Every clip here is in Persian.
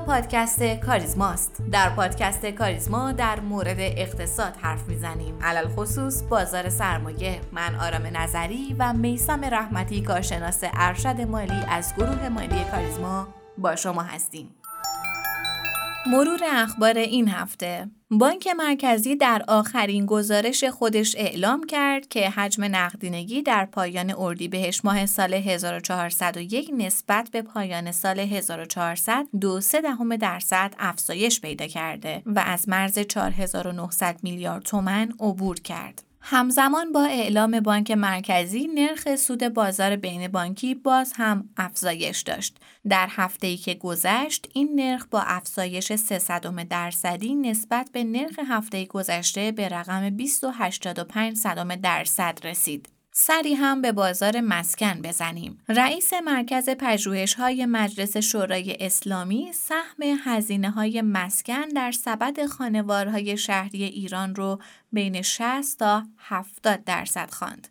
پادکست کاریزماست. در پادکست کاریزما در مورد اقتصاد حرف می‌زنیم. علل خصوص بازار سرمایه. من آرام نظری و میسم رحمتی کارشناس ارشد مالی از گروه مالی کاریزما با شما هستیم. مرور اخبار این هفته بانک مرکزی در آخرین گزارش خودش اعلام کرد که حجم نقدینگی در پایان اردیبهشت ماه سال 1401 نسبت به پایان سال 1400 دو دهم درصد افزایش پیدا کرده و از مرز 4900 میلیارد تومن عبور کرد. همزمان با اعلام بانک مرکزی نرخ سود بازار بین بانکی باز هم افزایش داشت. در هفته ای که گذشت این نرخ با افزایش 300 درصدی نسبت به نرخ هفته گذشته به رقم 20.85 درصد رسید. سری هم به بازار مسکن بزنیم. رئیس مرکز پژوهش های مجلس شورای اسلامی سهم هزینه های مسکن در سبد خانوارهای شهری ایران رو بین 60 تا 70 درصد خواند.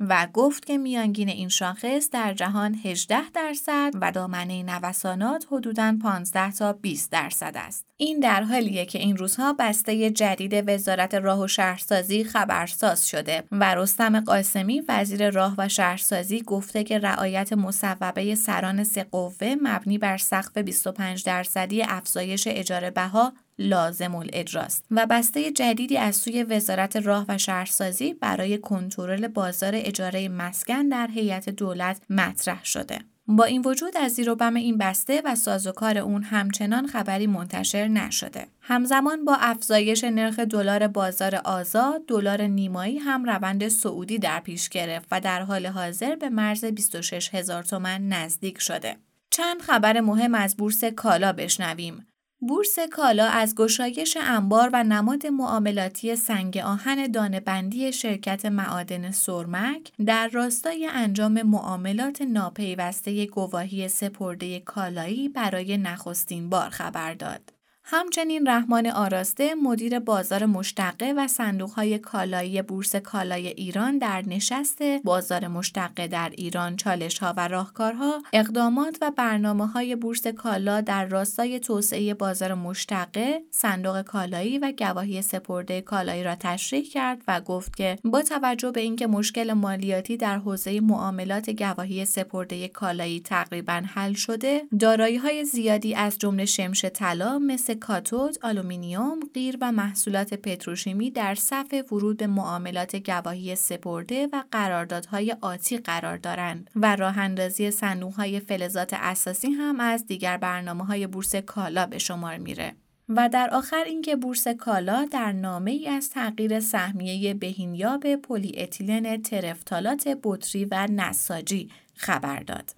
و گفت که میانگین این شاخص در جهان 18 درصد و دامنه نوسانات حدوداً 15 تا 20 درصد است. این در حالیه که این روزها بسته جدید وزارت راه و شهرسازی خبرساز شده و رستم قاسمی وزیر راه و شهرسازی گفته که رعایت مصوبه سران سه قوه مبنی بر سقف 25 درصدی افزایش اجاره بها لازم الاجراست و بسته جدیدی از سوی وزارت راه و شهرسازی برای کنترل بازار اجاره مسکن در هیئت دولت مطرح شده. با این وجود از زیر بم این بسته و سازوکار اون همچنان خبری منتشر نشده. همزمان با افزایش نرخ دلار بازار آزاد، دلار نیمایی هم روند سعودی در پیش گرفت و در حال حاضر به مرز 26 هزار تومن نزدیک شده. چند خبر مهم از بورس کالا بشنویم. بورس کالا از گشایش انبار و نماد معاملاتی سنگ آهن دانهبندی شرکت معادن سرمک در راستای انجام معاملات ناپیوسته گواهی سپرده کالایی برای نخستین بار خبر داد. همچنین رحمان آراسته مدیر بازار مشتقه و صندوقهای کالایی بورس کالای ایران در نشست بازار مشتقه در ایران. چالش ها و راهکارها اقدامات و برنامه های بورس کالا در راستای توسعه بازار مشتقه صندوق کالایی و گواهی سپرده کالایی را تشریح کرد و گفت که با توجه به اینکه مشکل مالیاتی در حوزه معاملات گواهی سپرده کالایی تقریبا حل شده دارایی های زیادی از جمله شمش طلا مس کاتود، آلومینیوم، قیر و محصولات پتروشیمی در صف ورود به معاملات گواهی سپرده و قراردادهای آتی قرار دارند و راه اندازی صندوقهای فلزات اساسی هم از دیگر برنامه های بورس کالا به شمار میره. و در آخر اینکه بورس کالا در نامه ای از تغییر سهمیه بهینیاب پلی اتیلن ترفتالات بطری و نساجی خبر داد.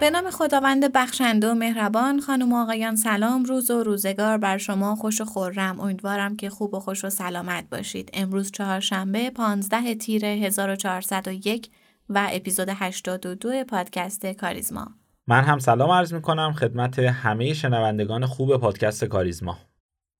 به نام خداوند بخشنده و مهربان خانم و آقایان سلام روز و روزگار بر شما خوش و خورم. امیدوارم که خوب و خوش و سلامت باشید. امروز چهارشنبه 15 تیر 1401 و اپیزود 82 پادکست کاریزما. من هم سلام عرض می کنم خدمت همه شنوندگان خوب پادکست کاریزما.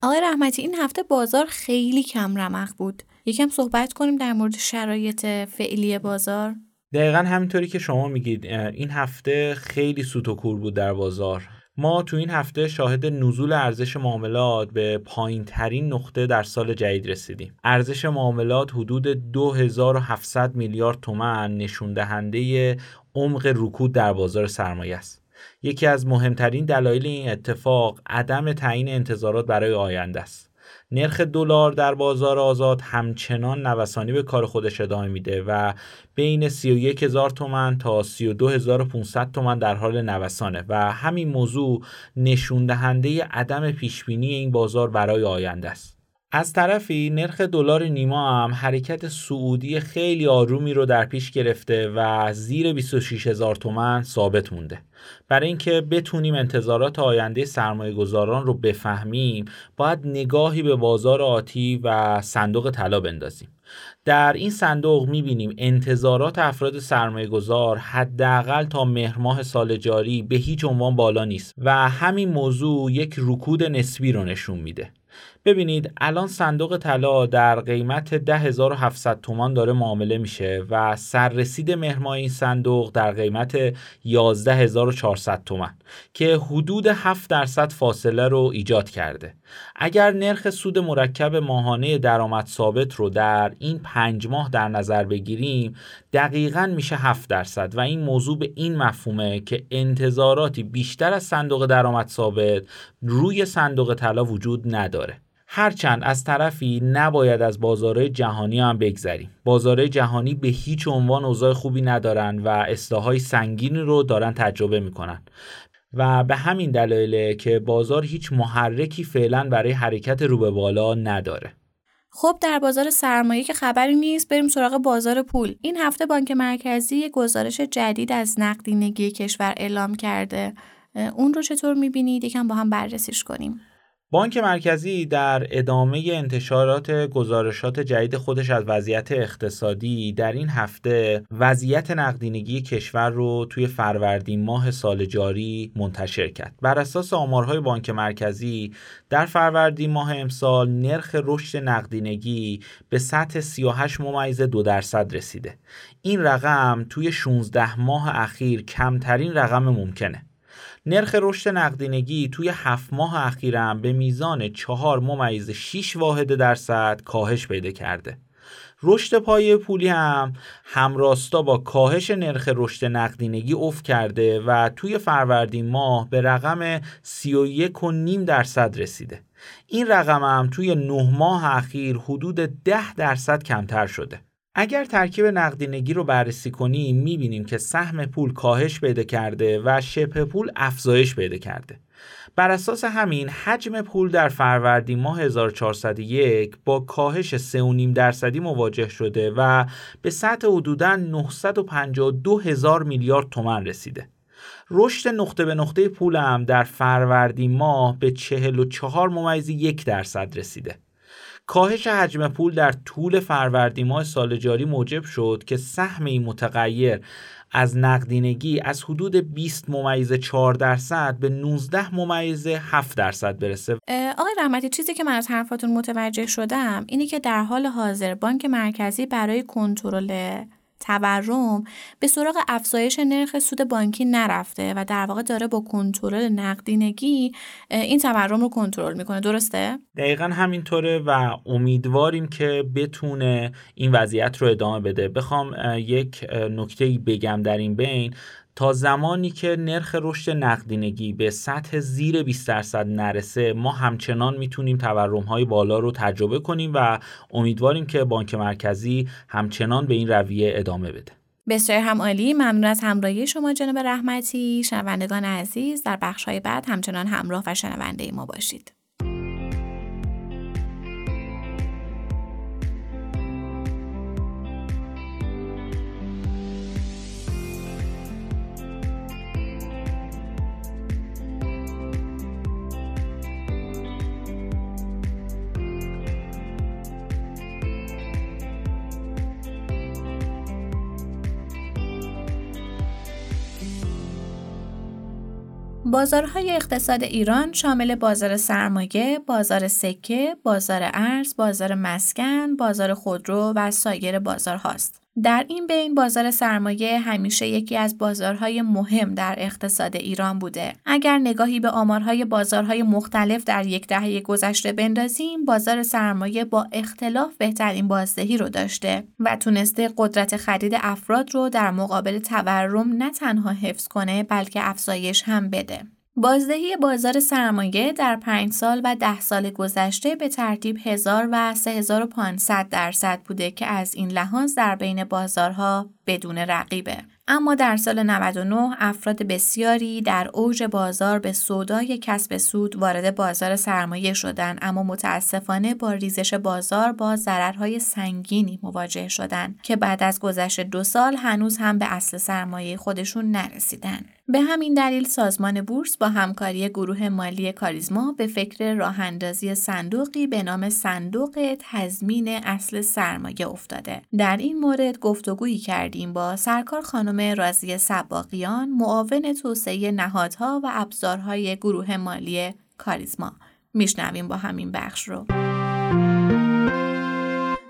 آقای رحمتی این هفته بازار خیلی کم رمق بود. یکم صحبت کنیم در مورد شرایط فعلی بازار. دقیقا همینطوری که شما میگید این هفته خیلی سوت و کور بود در بازار ما تو این هفته شاهد نزول ارزش معاملات به پایین ترین نقطه در سال جدید رسیدیم. ارزش معاملات حدود 2700 میلیارد تومن نشون دهنده عمق رکود در بازار سرمایه است. یکی از مهمترین دلایل این اتفاق عدم تعیین انتظارات برای آینده است. نرخ دلار در بازار آزاد همچنان نوسانی به کار خودش ادامه میده و بین 31 هزار تومن تا 32500 تومن در حال نوسانه و همین موضوع نشون دهنده عدم پیشبینی این بازار برای آینده است. از طرفی نرخ دلار نیما هم حرکت سعودی خیلی آرومی رو در پیش گرفته و زیر 26 هزار تومن ثابت مونده. برای اینکه بتونیم انتظارات آینده سرمایه گذاران رو بفهمیم باید نگاهی به بازار آتی و صندوق طلا بندازیم. در این صندوق می‌بینیم انتظارات افراد سرمایه گذار حداقل تا مهر ماه سال جاری به هیچ عنوان بالا نیست و همین موضوع یک رکود نسبی رو نشون میده. ببینید الان صندوق طلا در قیمت 10700 تومان داره معامله میشه و سررسید مهرماه این صندوق در قیمت 11400 تومان که حدود 7 درصد فاصله رو ایجاد کرده. اگر نرخ سود مرکب ماهانه درآمد ثابت رو در این پنج ماه در نظر بگیریم دقیقا میشه 7 درصد و این موضوع به این مفهومه که انتظاراتی بیشتر از صندوق درآمد ثابت روی صندوق طلا وجود نداره. هرچند از طرفی نباید از بازارهای جهانی هم بگذریم. بازارهای جهانی به هیچ عنوان اوضاع خوبی ندارن و اصلاحهای سنگینی رو دارن تجربه می‌کنن. و به همین دلایله که بازار هیچ محرکی فعلا برای حرکت رو به بالا نداره. خب در بازار سرمایه که خبری نیست بریم سراغ بازار پول. این هفته بانک مرکزی یک گزارش جدید از نقدینگی کشور اعلام کرده. اون رو چطور می‌بینید؟ یکم با هم بررسیش کنیم. بانک مرکزی در ادامه انتشارات گزارشات جدید خودش از وضعیت اقتصادی در این هفته وضعیت نقدینگی کشور رو توی فروردین ماه سال جاری منتشر کرد. بر اساس آمارهای بانک مرکزی در فروردین ماه امسال نرخ رشد نقدینگی به سطح 38 ممیز دو درصد رسیده. این رقم توی 16 ماه اخیر کمترین رقم ممکنه. نرخ رشد نقدینگی توی هفت ماه اخیرم به میزان چهار ممیز 6 واحد درصد کاهش پیدا کرده. رشد پایه پولی هم همراستا با کاهش نرخ رشد نقدینگی افت کرده و توی فروردین ماه به رقم 31.5 درصد رسیده. این رقم هم توی نه ماه اخیر حدود 10 درصد کمتر شده. اگر ترکیب نقدینگی رو بررسی کنیم می‌بینیم که سهم پول کاهش پیدا کرده و شبه پول افزایش پیدا کرده. بر اساس همین حجم پول در فروردین ماه 1401 با کاهش 3.5 درصدی مواجه شده و به سطح حدوداً 952 هزار میلیارد تومن رسیده. رشد نقطه به نقطه پول هم در فروردین ماه به 44 ممیز یک درصد رسیده. کاهش حجم پول در طول فروردین ماه سال جاری موجب شد که سهم این متغیر از نقدینگی از حدود 20 ممیز 4 درصد به 19 ممیز 7 درصد برسه. آقای رحمتی چیزی که من از حرفاتون متوجه شدم اینه که در حال حاضر بانک مرکزی برای کنترل تورم به سراغ افزایش نرخ سود بانکی نرفته و در واقع داره با کنترل نقدینگی این تورم رو کنترل می‌کنه. درسته؟ دقیقا همینطوره و امیدواریم که بتونه این وضعیت رو ادامه بده. بخوام یک نکته بگم در این بین. تا زمانی که نرخ رشد نقدینگی به سطح زیر 20 درصد نرسه ما همچنان می‌تونیم تورم های بالا رو تجربه کنیم و امیدواریم که بانک مرکزی همچنان به این رویه ادامه بده. بسیار هم عالی. ممنون از همراهی شما جناب رحمتی. شنوندگان عزیز در بخش های بعد همچنان همراه و شنونده ما باشید. بازارهای اقتصاد ایران شامل بازار سرمایه، بازار سکه، بازار ارز، بازار مسکن، بازار خودرو و سایر بازارهاست. در این بین بازار سرمایه همیشه یکی از بازارهای مهم در اقتصاد ایران بوده. اگر نگاهی به آمارهای بازارهای مختلف در یک دهه گذشته بندازیم، بازار سرمایه با اختلاف بهترین بازدهی رو داشته و تونسته قدرت خرید افراد رو در مقابل تورم نه تنها حفظ کنه بلکه افزایش هم بده. بازدهی بازار سرمایه در 5 سال و 10 سال گذشته به ترتیب 1000 و 3500 درصد بوده که از این لحاظ در بین بازارها بدون رقیبه. اما در سال 99 افراد بسیاری در اوج بازار به سودای کسب سود وارد بازار سرمایه شدند اما متاسفانه با ریزش بازار با ضررهای سنگینی مواجه شدند که بعد از گذشت دو سال هنوز هم به اصل سرمایه خودشون نرسیدن. به همین دلیل سازمان بورس با همکاری گروه مالی کاریزما به فکر راه اندازی صندوقی به نام صندوق تضمین اصل سرمایه افتاده. در این مورد گفتگویی کردیم با سرکار خانم رازی سباقیان معاون توسعه نهادها و ابزارهای گروه مالی کاریزما. میشنویم با همین بخش رو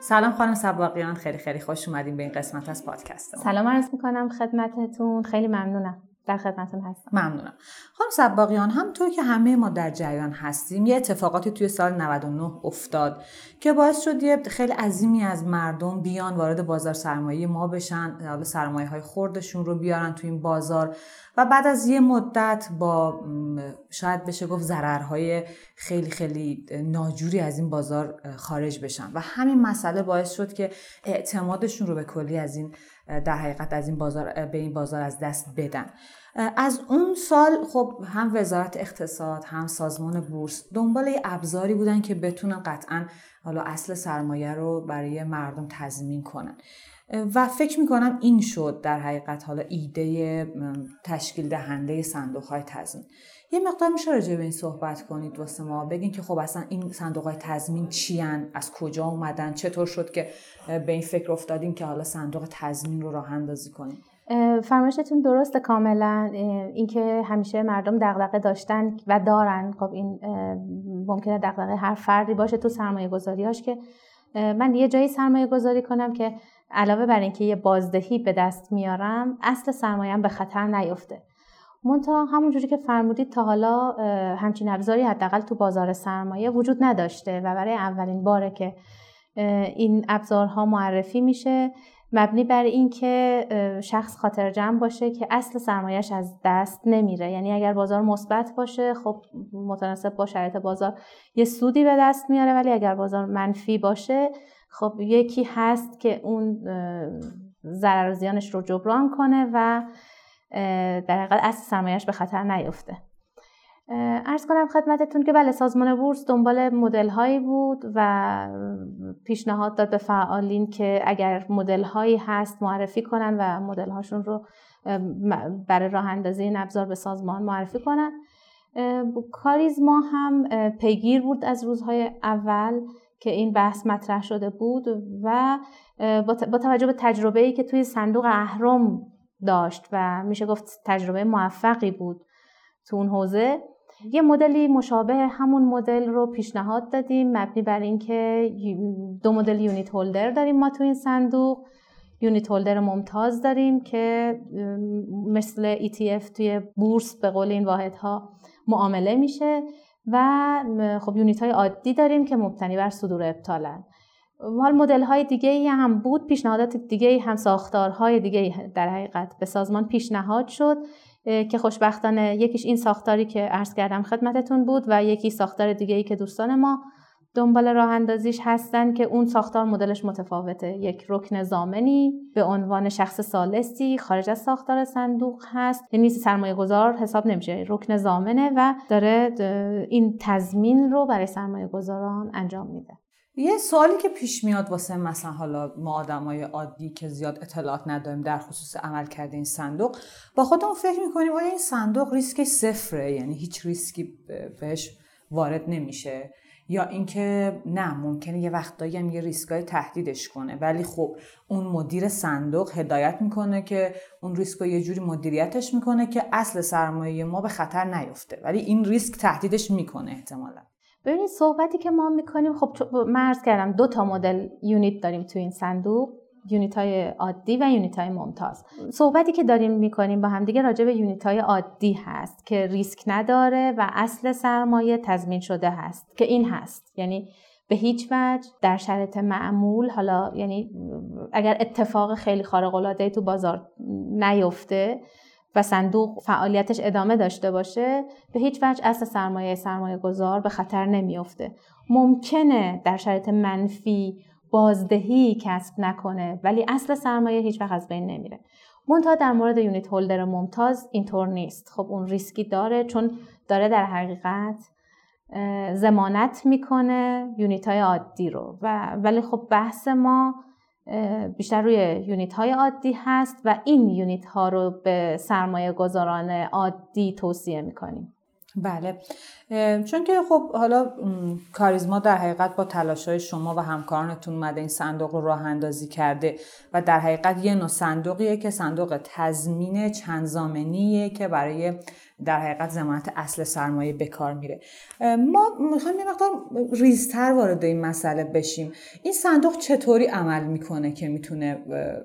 سلام خانم سباقیان خیلی خیلی خوش اومدیم به این قسمت از پادکست سلام عرض می‌کنم خدمتتون خیلی ممنونم در خدمتتون هستم. ممنونم. خانم سباقیان همطور که همه ما در جریان هستیم یه اتفاقاتی توی سال 99 افتاد که باعث شد یه خیلی عظیمی از مردم بیان وارد بازار سرمایه ما بشن سرمایه های خوردشون رو بیارن توی این بازار و بعد از یه مدت با شاید بشه گفت ضررهای خیلی خیلی ناجوری از این بازار خارج بشن. و همین مسئله باعث شد که اعتمادشون رو به کلی از این در حقیقت از این بازار به این بازار از دست بدن. از اون سال خب هم وزارت اقتصاد هم سازمان بورس دنبال ابزاری بودن که بتونن قطعا حالا اصل سرمایه رو برای مردم تضمین کنن. و فکر می‌کنم این شد در حقیقت حالا ایده تشکیل دهنده صندوق های تضمین. یه مقدار میشه راجع به این صحبت کنید واسه ما. بگین که خب اصلا این صندوق های تضمین چی از کجا اومدن؟ چطور شد که به این فکر افتادین که حالا صندوق تضمین رو راه اندازی کنید فرمایشتون درسته کاملا. اینکه همیشه مردم دغدغه داشتن و دارن. خب این ممکنه دغدغه هر فردی باشه تو سرمایه گذاریاش که من یه جایی سرمایه گذاری کنم که علاوه بر اینکه یه بازدهی به دست میارم اصل سرمایه‌ام به خطر نیفته. همون همونجوری که فرمودید تا حالا همچین ابزاری حداقل تو بازار سرمایه وجود نداشته و برای اولین باره که این ابزارها معرفی میشه مبنی بر اینکه شخص خاطر جمع باشه که اصل سرمایهش از دست نمیره. یعنی اگر بازار مثبت باشه خب متناسب با شرایط بازار یه سودی به دست میاره ولی اگر بازار منفی باشه خب یکی هست که اون ضرر زیانش رو جبران کنه و در حقیقت اصل سرمایهش به خطر نیفته ارز کنم خدمتتون که بله سازمان بورس دنبال مدل هایی بود و پیشنهاد داد به فعالین که اگر مدل هایی هست معرفی کنن و مدل هاشون رو برای راه اندازی این ابزار به سازمان معرفی کنن. کاریزما هم پیگیر بود از روزهای اول که این بحث مطرح شده بود و با توجه به تجربه ای که توی صندوق اهرم داشت و میشه گفت تجربه موفقی بود تو اون حوزه. یه مدلی مشابه همون مدل رو پیشنهاد دادیم مبنی بر اینکه دو مدل یونیت هولدر داریم ما تو این صندوق. یونیت هولدر ممتاز داریم که مثل ETF توی بورس به قول این واحدها معامله میشه و خب یونیت های عادی داریم که مبتنی بر صدور ابطالن. حال مدل های دیگه ای هم بود پیشنهادات دیگه هم ساختارهای دیگه در حقیقت به سازمان پیشنهاد شد که خوشبختانه یکیش این ساختاری که عرض کردم خدمتتون بود و یکی ساختار دیگه ای که دوستان ما دنبال راه اندازیش هستن که اون ساختار مدلش متفاوته. یک رکن زامنی به عنوان شخص سالسی خارج از ساختار صندوق هست. یعنی سرمایه گذار حساب نمیشه. رکن زامنه و داره این تضمین رو برای سرمایه گذاران انجام میده. یه سوالی که پیش میاد واسه مثلا حالا ما آدمای عادی که زیاد اطلاعات نداریم در خصوص عمل کرده این صندوق با خودمون فکر می‌کنیم آیا این صندوق ریسک صفره؟ یعنی هیچ ریسکی بهش وارد نمیشه؟ یا اینکه نه ممکنه یه وقتایی هم یه ریسکای تهدیدش کنه. ولی خب اون مدیر صندوق هدایت می‌کنه که اون ریسک رو یه جوری مدیریتش می‌کنه که اصل سرمایه ما به خطر نیفته. ولی این ریسک تهدیدش می‌کنه احتمالا. ببینید صحبتی که ما می‌کنیم خب عرض کردم دو تا مدل unit داریم تو این صندوق unit های عادی و unit های ممتاز. صحبتی که داریم می‌کنیم با همدیگه راجع به unit های عادی هست که ریسک نداره و اصل سرمایه تضمین شده هست که این هست. یعنی به هیچ وجه در شرط معمول حالا یعنی اگر اتفاق خیلی خارق العاده تو بازار نیفته و صندوق فعالیتش ادامه داشته باشه به هیچ وجه اصل سرمایه سرمایه گذار به خطر نمیافته. ممکنه در شرایط منفی بازدهی کسب نکنه ولی اصل سرمایه هیچ وقت از بین نمیره. منتها در مورد یونیت هولدر ممتاز اینطور نیست. خب اون ریسکی داره چون داره در حقیقت زمانت می‌کنه یونیت های عادی رو. و ولی خب بحث ما بیشتر روی یونیت های عادی هست و این یونیت ها رو به سرمایه گذاران عادی توصیه می‌کنیم. بله. چون که خب حالا کاریزما در حقیقت با تلاش های شما و همکارانتون اومده این صندوق رو راه اندازی کرده و در حقیقت یه نوع صندوقیه که صندوق تضمین چند زامنیه که برای در حقیقت زمانت اصل سرمایه به کار میره. ما می‌خوایم یه مقدار ریزتر وارد این مسئله بشیم. این صندوق چطوری عمل می‌کنه که می‌تونه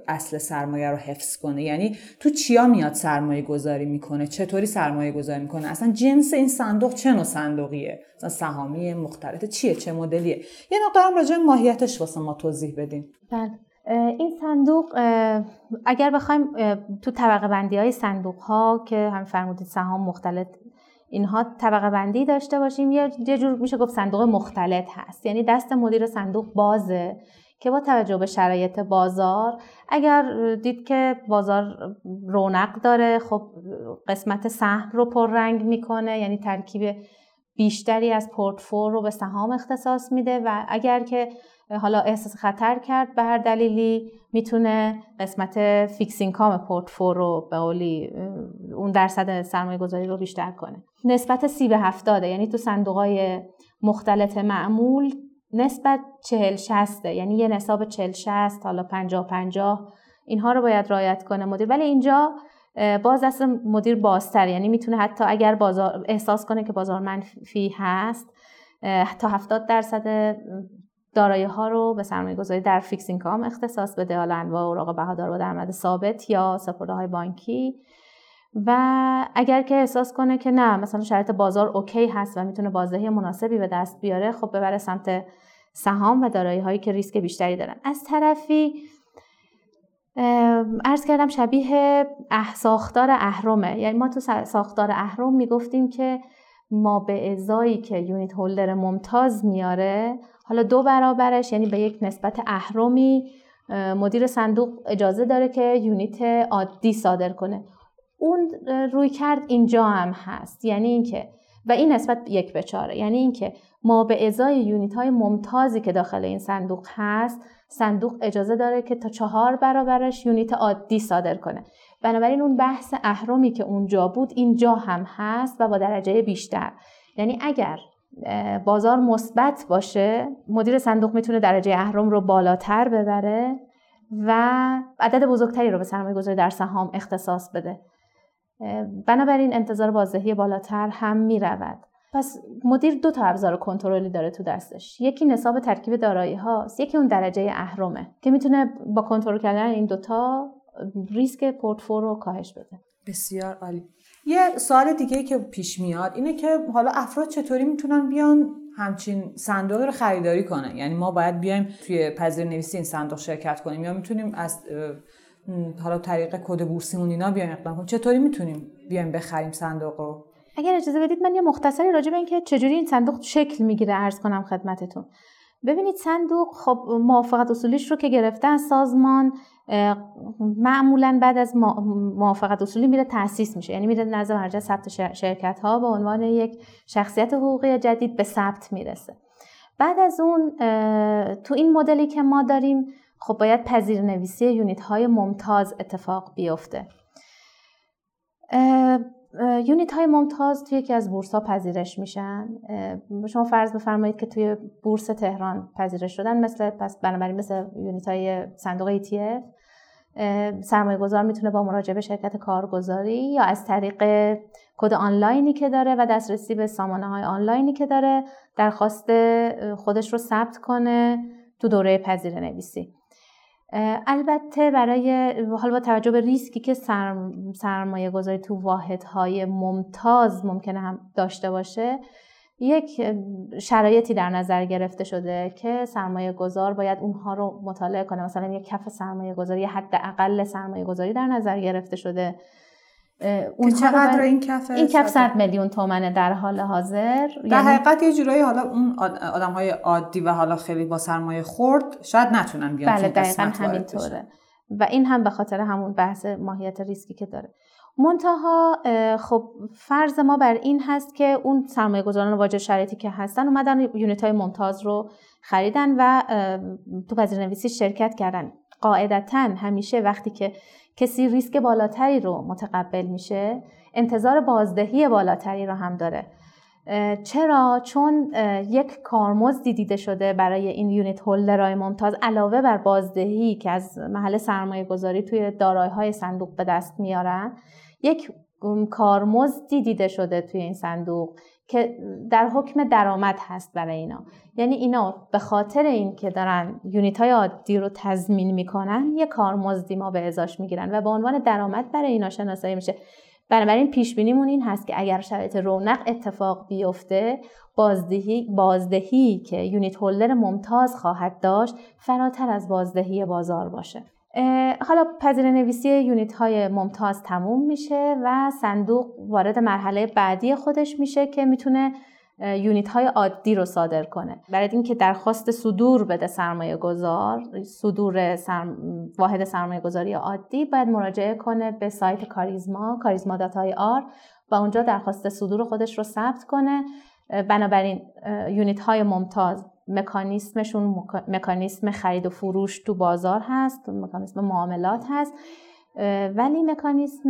اصل سرمایه رو حفظ کنه؟ یعنی تو چیا میاد سرمایه گذاری می‌کنه؟ چطوری سرمایه گذاری می‌کنه؟ اصلا جنس این صندوق چه نوع صندوقیه؟ مثلا سهامی مختلف چیه؟ چه مدلیه؟ یه مقدارم راجع ماهیتش واسه ما توضیح بدین. بله. این صندوق اگر بخوایم تو طبقه بندی های صندوق ها که هم فرمودید سهام مختلف اینها طبقه بندی داشته باشیم یه جور میشه گفت صندوق مختلط هست. یعنی دست مدیر صندوق بازه. که با توجه به شرایط بازار اگر دید که بازار رونق داره خب قسمت سهم رو پررنگ می‌کنه یعنی ترکیب بیشتری از پورتفول رو به سهام اختصاص میده و اگر که حالا احساس خطر کرد به هر دلیلی می‌تونه قسمت fixed income portfolio رو به قولی اون درصد سرمایه گذاری رو بیشتر کنه. نسبت سی به هفتاده یعنی تو صندوق های مختلط معمول نسبت چهل شصته یعنی یه نصاب چهل شصت حالا پنجاه پنجاه اینها رو باید رعایت کنه مدیر. ولی اینجا باز دست مدیر بازتر یعنی می‌تونه حتی اگر بازار احساس کنه که بازار منفی هست تا 70 درصد دارایی ها رو به سرمایه گذاری در fixed income اختصاص بده. حالا انواع اوراق بهادار با درآمد ثابت یا سپرده های بانکی. و اگر که احساس کنه که نه مثلا شرایط بازار OK هست و می‌تونه بازدهی مناسبی به دست بیاره خب ببره سمت سهام و دارایی هایی که ریسک بیشتری دارن. از طرفی عرض کردم شبیه ساختار اهرمه یعنی ما تو ساختار اهرم می‌گفتیم که ما به ازایی که یونیت هولدر ممتاز میاره حالا دو برابرش یعنی به یک نسبت اهرمی مدیر صندوق اجازه داره که یونیت عادی صادر کنه. اون روی کرد اینجا هم هست. یعنی اینکه و این نسبت یک به چاره یعنی اینکه ما به ازای یونیت های ممتازی که داخل این صندوق هست صندوق اجازه داره که تا چهار برابرش یونیت عادی صادر کنه. بنابراین اون بحث اهرمی که اونجا بود اینجا هم هست و با درجه بیشتر. یعنی اگر بازار مثبت باشه مدیر صندوق می‌تونه درجه اهرم رو بالاتر ببره و عدد بزرگتری رو به سرمایه گذاری در سهام اختصاص بده. بنابراین انتظار بازدهی بالاتر هم می‌رود. پس مدیر دو تا ابزار کنترلی داره تو دستش. یکی نصاب ترکیب دارایی هاست یکی اون درجه اهرمه که می‌تونه با کنترل کردن این دوتا ریسک پورتفول رو کاهش بده. بسیار عالی. یه سوال دیگه که پیش میاد اینه که حالا افراد چطوری می‌تونن بیان همچین صندوقی رو خریداری کنن؟ یعنی ما باید بیایم توی پذیر نویسی این صندوق شرکت کنیم یا می‌تونیم از حالا طریق کد بورسیمون اینا بیایم اقدام کنیم. چطوری می‌تونیم بیایم بخریم صندوق رو؟ اگر اجازه بدید من یه مختصری راجع به اینکه چجوری این صندوق شکل می‌گیره عرض کنم خدمتتون. ببینید صندوق خب موافقت اصولیش رو که گرفتن سازمان معمولا بعد از موافقت اصولی میره تاسیس میشه. یعنی میره نظر مرجع ثبت شرکت ها به عنوان یک شخصیت حقوقی جدید به ثبت می‌رسه. بعد از اون تو این مدلی که ما داریم خب باید پذیر نویسی یونیت های ممتاز اتفاق بیفته. یونیت های ممتاز توی یکی از بورس ها پذیرش میشن. شما فرض بفرمایید که توی بورس تهران پذیرش شدن مثل پس بنابراین مثل یونیت های صندوق ETF سرمایه گذار می‌تونه با مراجعه به شرکت کارگزاری یا از طریق کد آنلاینی که داره و دسترسی به سامانه های آنلاینی که داره درخواست خودش رو ثبت کنه تو دوره پذیر نویسی البته برای حال با توجه به ریسکی که سرمایه گذاری تو واحدهای ممتاز ممکنه هم داشته باشه یک شرایطی در نظر گرفته شده که سرمایه گذار باید اونها رو مطالعه کنه. مثلا یک کف سرمایه گذاری حد اقل سرمایه گذاری در نظر گرفته شده. اون چقدر این کف این کف 100 میلیون تومنه در حال حاضر. در یعنی... حقیقت یه جورایی حالا اون آدم های عادی و حالا خیلی با سرمایه خورد شاید نتونن بیان بله دقیقا همینطوره. و این هم به خاطر همون بحث ماهیت ریسکی که داره. منتها خب فرض ما بر این هست که اون سرمایه گذاران واجد شرایطی که هستن اومدن یونیت های ممتاز رو خریدن و تو پذیرنویسی شرکت کردن. قاعدتا همیشه وقتی که کسی ریسک بالاتری رو متقبل میشه انتظار بازدهی بالاتری رو هم داره. چرا؟ چون یک کارمزدی دیده شده برای این یونیت هولدرهای ممتاز علاوه بر بازدهی که از محل سرمایه گذاری توی دارایی های صندوق به دست میارن یک کارمزدی دیده شده توی این صندوق. که در حکم درآمد هست برای اینا. یعنی اینا به خاطر اینکه دارن یونیت های عادی رو تضمین می‌کنن یه کارمزدی ما به ازاش می‌گیرن و به عنوان درآمد برای اینا شناسایی میشه. بنابراین پیش بینیمون این هست که اگر شرایط رونق اتفاق بیفته بازدهی بازدهی که یونیت هولدر ممتاز خواهد داشت فراتر از بازدهی بازار باشه. حالا پذیر نویسی یونیت های ممتاز تموم میشه و صندوق وارد مرحله بعدی خودش میشه که می‌تونه یونیت های عادی رو صادر کنه. برای اینکه درخواست صدور بده سرمایه گذار صدور سرم... واحد سرمایه گذاری عادی باید مراجعه کنه به سایت کاریزما کاریزما داتای آر و اونجا درخواست صدور خودش رو ثبت کنه. بنابراین یونیت های ممتاز مکانیسمشون مکانیسم خرید و فروش تو بازار هست مکانیسم معاملات هست ولی مکانیسم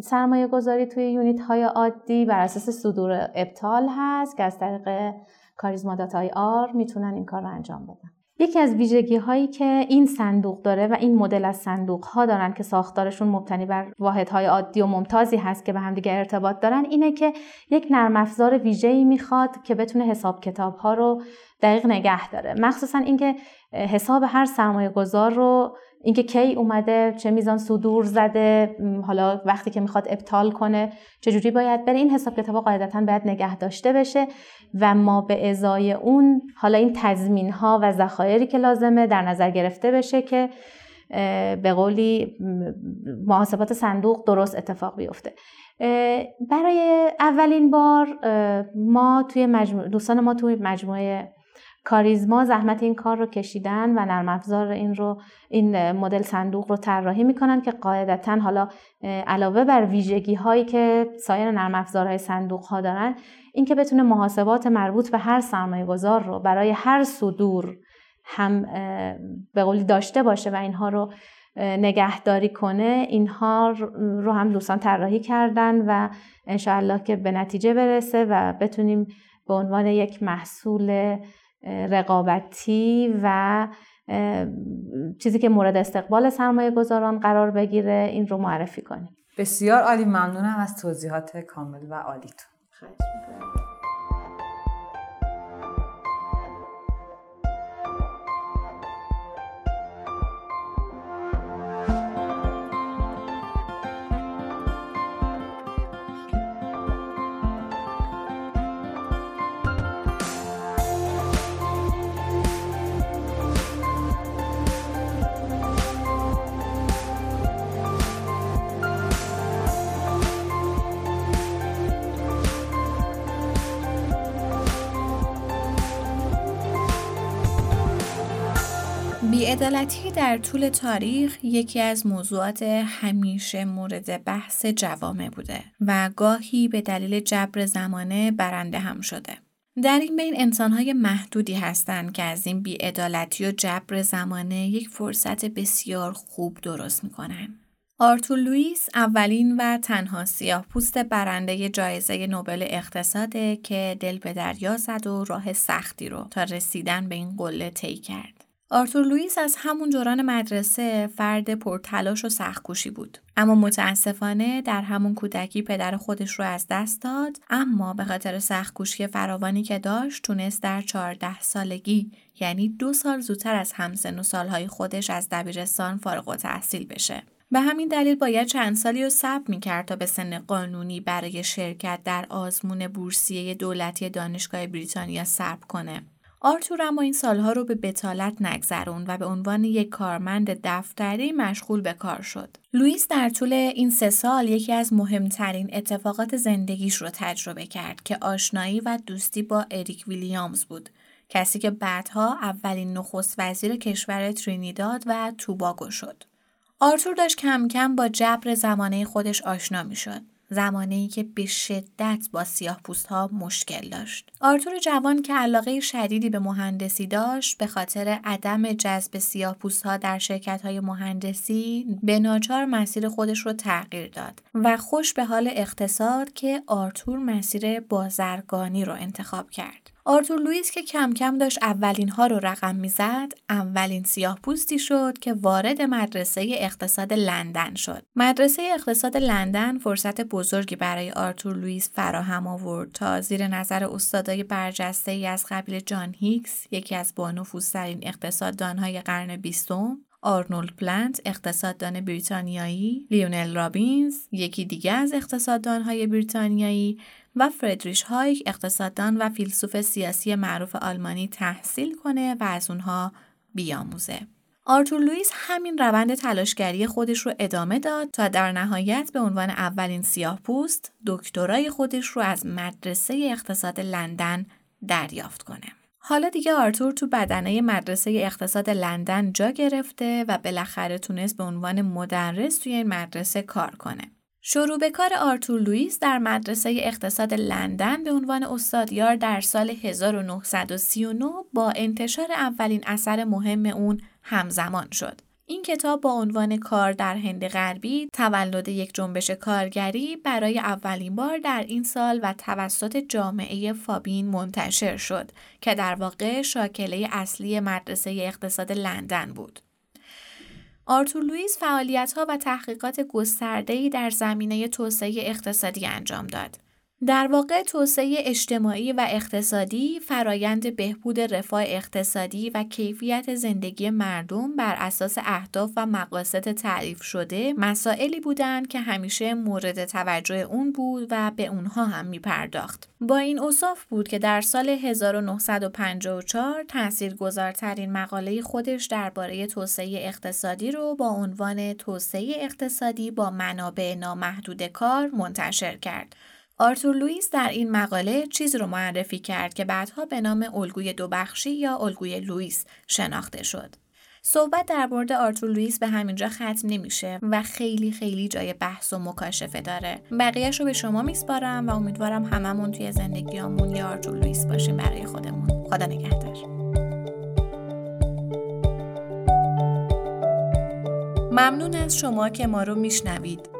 سرمایه گذاری توی یونیت های عادی بر اساس صدور ابطال هست که از طریق کاریزما داتای آر می‌تونن این کار رو انجام بدن. یکی از ویژگی هایی که این صندوق داره و این مدل از صندوق ها دارن که ساختارشون مبتنی بر واحد های عادی و ممتازی هست که به همدیگه ارتباط دارن اینه که یک نرم افزار ویژه‌ای می‌خواد که بتونه حساب کتاب ها رو دقیق نگه داره. مخصوصا اینکه حساب هر سرمایه گذار رو اینکه کی اومده چه میزان صدور زده حالا وقتی که می‌خواد ابطال کنه چجوری باید بره؟ این حساب کتاب قاعدتا باید نگه داشته بشه و ما به ازای اون حالا این تضمین ها و ذخایری که لازمه در نظر گرفته بشه که به قولی محاسبات صندوق درست اتفاق بیفته. برای اولین بار ما توی مجموعه دوستان ما توی مجموعه کاریزما زحمت این کار رو کشیدن و نرم افزار این رو این مدل صندوق رو طراحی می‌کنن که قاعدتا حالا علاوه بر ویژگی هایی که سایر نرم افزارهای صندوق ها دارن اینکه بتونه محاسبات مربوط به هر سرمایه گذار رو برای هر صدور هم به قولی داشته باشه و اینها رو نگهداری کنه اینها رو هم دوستان طراحی کردن و انشاءالله که به نتیجه برسه و بتونیم به عنوان یک محصول رقابتی و چیزی که مورد استقبال سرمایه گذاران قرار بگیره این رو معرفی کنیم. بسیار عالی ممنونم از توضیحات کامل و عالیتون. بیعدالتی در طول تاریخ یکی از موضوعات همیشه مورد بحث جوامع بوده و گاهی به دلیل جبر زمانه برنده هم شده. در این بین انسانهای محدودی هستند که از این بیعدالتی و جبر زمانه یک فرصت بسیار خوب درست می‌کنن. آرتور لوئیس اولین و تنها سیاه پوست برنده جایزه نوبل اقتصاده که دل به دریا زد و راه سختی رو تا رسیدن به این قله طی کرد. آرتور لوئیس از همون دوران مدرسه فرد پرتلاش و سختکوشی بود. اما متاسفانه در همون کودکی پدر خودش رو از دست داد اما به خاطر سختکوشی فراوانی که داشت تونست در 14 سالگی یعنی دو سال زودتر از همسن و سالهای خودش از دبیرستان فارغ و تحصیل بشه. به همین دلیل باید چند سالی رو صبر می‌کرد تا به سن قانونی برای شرکت در آزمون بورسیه دولتی دانشگاه بریتانیا صبر کنه. آرتور اما این سالها رو به بطالت نگذرون و به عنوان یک کارمند دفتری مشغول به کار شد. لوئیس در طول این سه سال یکی از مهمترین اتفاقات زندگیش رو تجربه کرد که آشنایی و دوستی با اریک ویلیامز بود. کسی که بعدها اولین نخست وزیر کشور ترینیداد و توباگو شد. آرتور داشت کم کم با جبر زمانه خودش آشنا می شد. زمانه که به شدت با سیاه پوست ها مشکل داشت. آرتور جوان که علاقه شدیدی به مهندسی داشت به خاطر عدم جذب سیاه پوست ها در شرکت های مهندسی به ناچار مسیر خودش رو تغییر داد و خوش به حال اقتصاد که آرتور مسیر بازرگانی رو انتخاب کرد. آرتور لوئیس که کم کم داشت اولین ها رو رقم می‌زد اولین سیاه پوستی شد که وارد مدرسه اقتصاد لندن شد. مدرسه اقتصاد لندن فرصت بزرگی برای آرتور لوئیس فراهم آورد تا زیر نظر استادای برجسته ای از قبیل جان هیکس یکی از بانفوذترین اقتصاددانهای قرن بیستم آرنولد پلنت اقتصاددان بریتانیایی، لیونل رابینز یکی دیگه از اقتصاددانهای بریتانیایی و فردریش هایک اقتصاددان و فیلسوف سیاسی معروف آلمانی تحصیل کنه و از اونها بیاموزه. آرتور لوئیس همین روند تلاشگری خودش رو ادامه داد تا در نهایت به عنوان اولین سیاه پوست دکترای خودش رو از مدرسه اقتصاد لندن دریافت کنه. حالا دیگه آرتور تو بدنه مدرسه اقتصاد لندن جا گرفته و بالاخره تونست به عنوان مدرس توی این مدرسه کار کنه. شروع به کار آرتور لوئیس در مدرسه اقتصاد لندن به عنوان استادیار در سال 1939 با انتشار اولین اثر مهم اون همزمان شد. این کتاب با عنوان کار در هند غربی تولد یک جنبش کارگری برای اولین بار در این سال و توسط جامعه فابین منتشر شد که در واقع شاکله اصلی مدرسه اقتصاد لندن بود. آرتور لوئیس فعالیت‌ها و تحقیقات گسترده‌ای در زمینه توسعه اقتصادی انجام داد. در واقع توسعه اجتماعی و اقتصادی فرایند بهبود رفاه اقتصادی و کیفیت زندگی مردم بر اساس اهداف و مقاصد تعریف شده مسائلی بودند که همیشه مورد توجه اون بود و به اونها هم می پرداخت. با این اصاف بود که در سال 1954 تاثیرگذارترین مقاله خودش درباره توسعه اقتصادی رو با عنوان توسعه اقتصادی با منابع نامحدود کار منتشر کرد آرتور لوئیس در این مقاله چیزی رو معرفی کرد که بعدها به نام الگوی دو بخشی یا الگوی لوئیس شناخته شد. صحبت در مورد آرتور لوئیس به همینجا ختم نمیشه و خیلی خیلی جای بحث و مکاشفه داره. بقیهش رو به شما میسپارم و امیدوارم هممون توی زندگیامون یا آرتور لوئیس باشیم برای خودمون. خدا نگهدار. ممنون از شما که ما رو میشنوید.